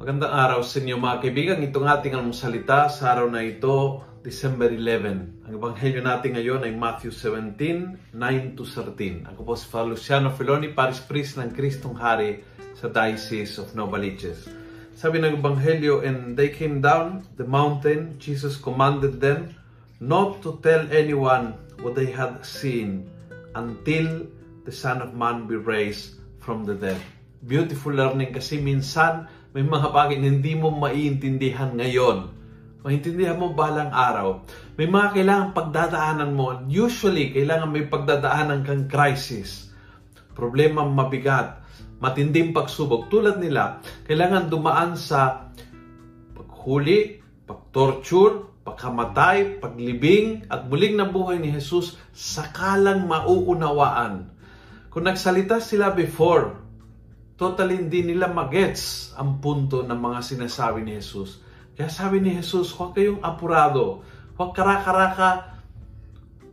Magandang araw sa inyo mga kaibigan. Itong ating almusalita sa araw na ito, December 11. Ang ebanghelyo natin ngayon ay Matthew 17, 9 to 13. Ako po si Father Luciano Feloni, Paris Priest ng Kristong Hari sa Diocese of Novaliches. Sabi ng ebanghelyo, And they came down the mountain, Jesus commanded them not to tell anyone what they had seen until the Son of Man be raised from the dead. Beautiful learning kasi minsan may mga bagay na hindi mo maiintindihan ngayon. Maintindihan mo balang araw. May mga kailangan pagdadaanan mo. Usually, kailangan may pagdadaanan kang crisis. Problema mabigat. Matinding pagsubok. Tulad nila, kailangan dumaan sa paghuli, pagtorture, pagkamatay, paglibing, at muling nabuhay ni Jesus, sakalang mauunawaan. Kung nagsalita sila before, totally hindi nila magets ang punto ng mga sinasabi ni Jesus. Kaya sabi ni Jesus, huwag kayong apurado. Huwag karaka-raka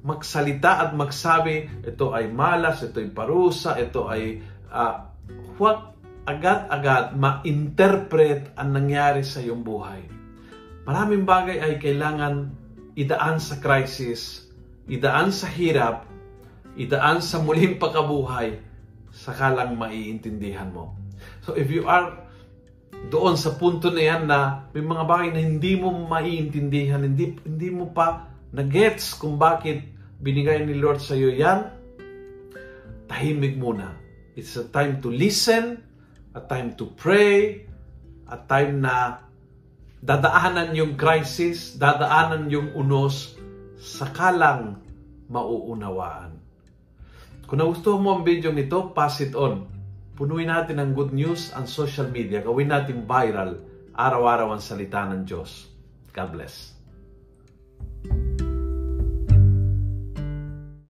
magsalita at magsabi, ito ay malas, ito ay parusa, ito ay... Uh, huwag agad-agad ma-interpret ang nangyari sa iyong buhay. Maraming bagay ay kailangan idaan sa crisis, idaan sa hirap, idaan sa muling pagkabuhay saka lang maiintindihan mo. So if you are doon sa punto na yan na may mga bagay na hindi mo maiintindihan, hindi, hindi mo pa na-gets kung bakit binigay ni Lord sa iyo yan, tahimik muna. It's a time to listen, a time to pray, a time na dadaanan yung crisis, dadaanan yung unos, sakalang mauunawaan. Kung nagustuhan mo ang video nito, pass it on. Punuin natin ng good news ang social media. Gawin natin viral. Araw-araw ang salita ng Diyos. God bless.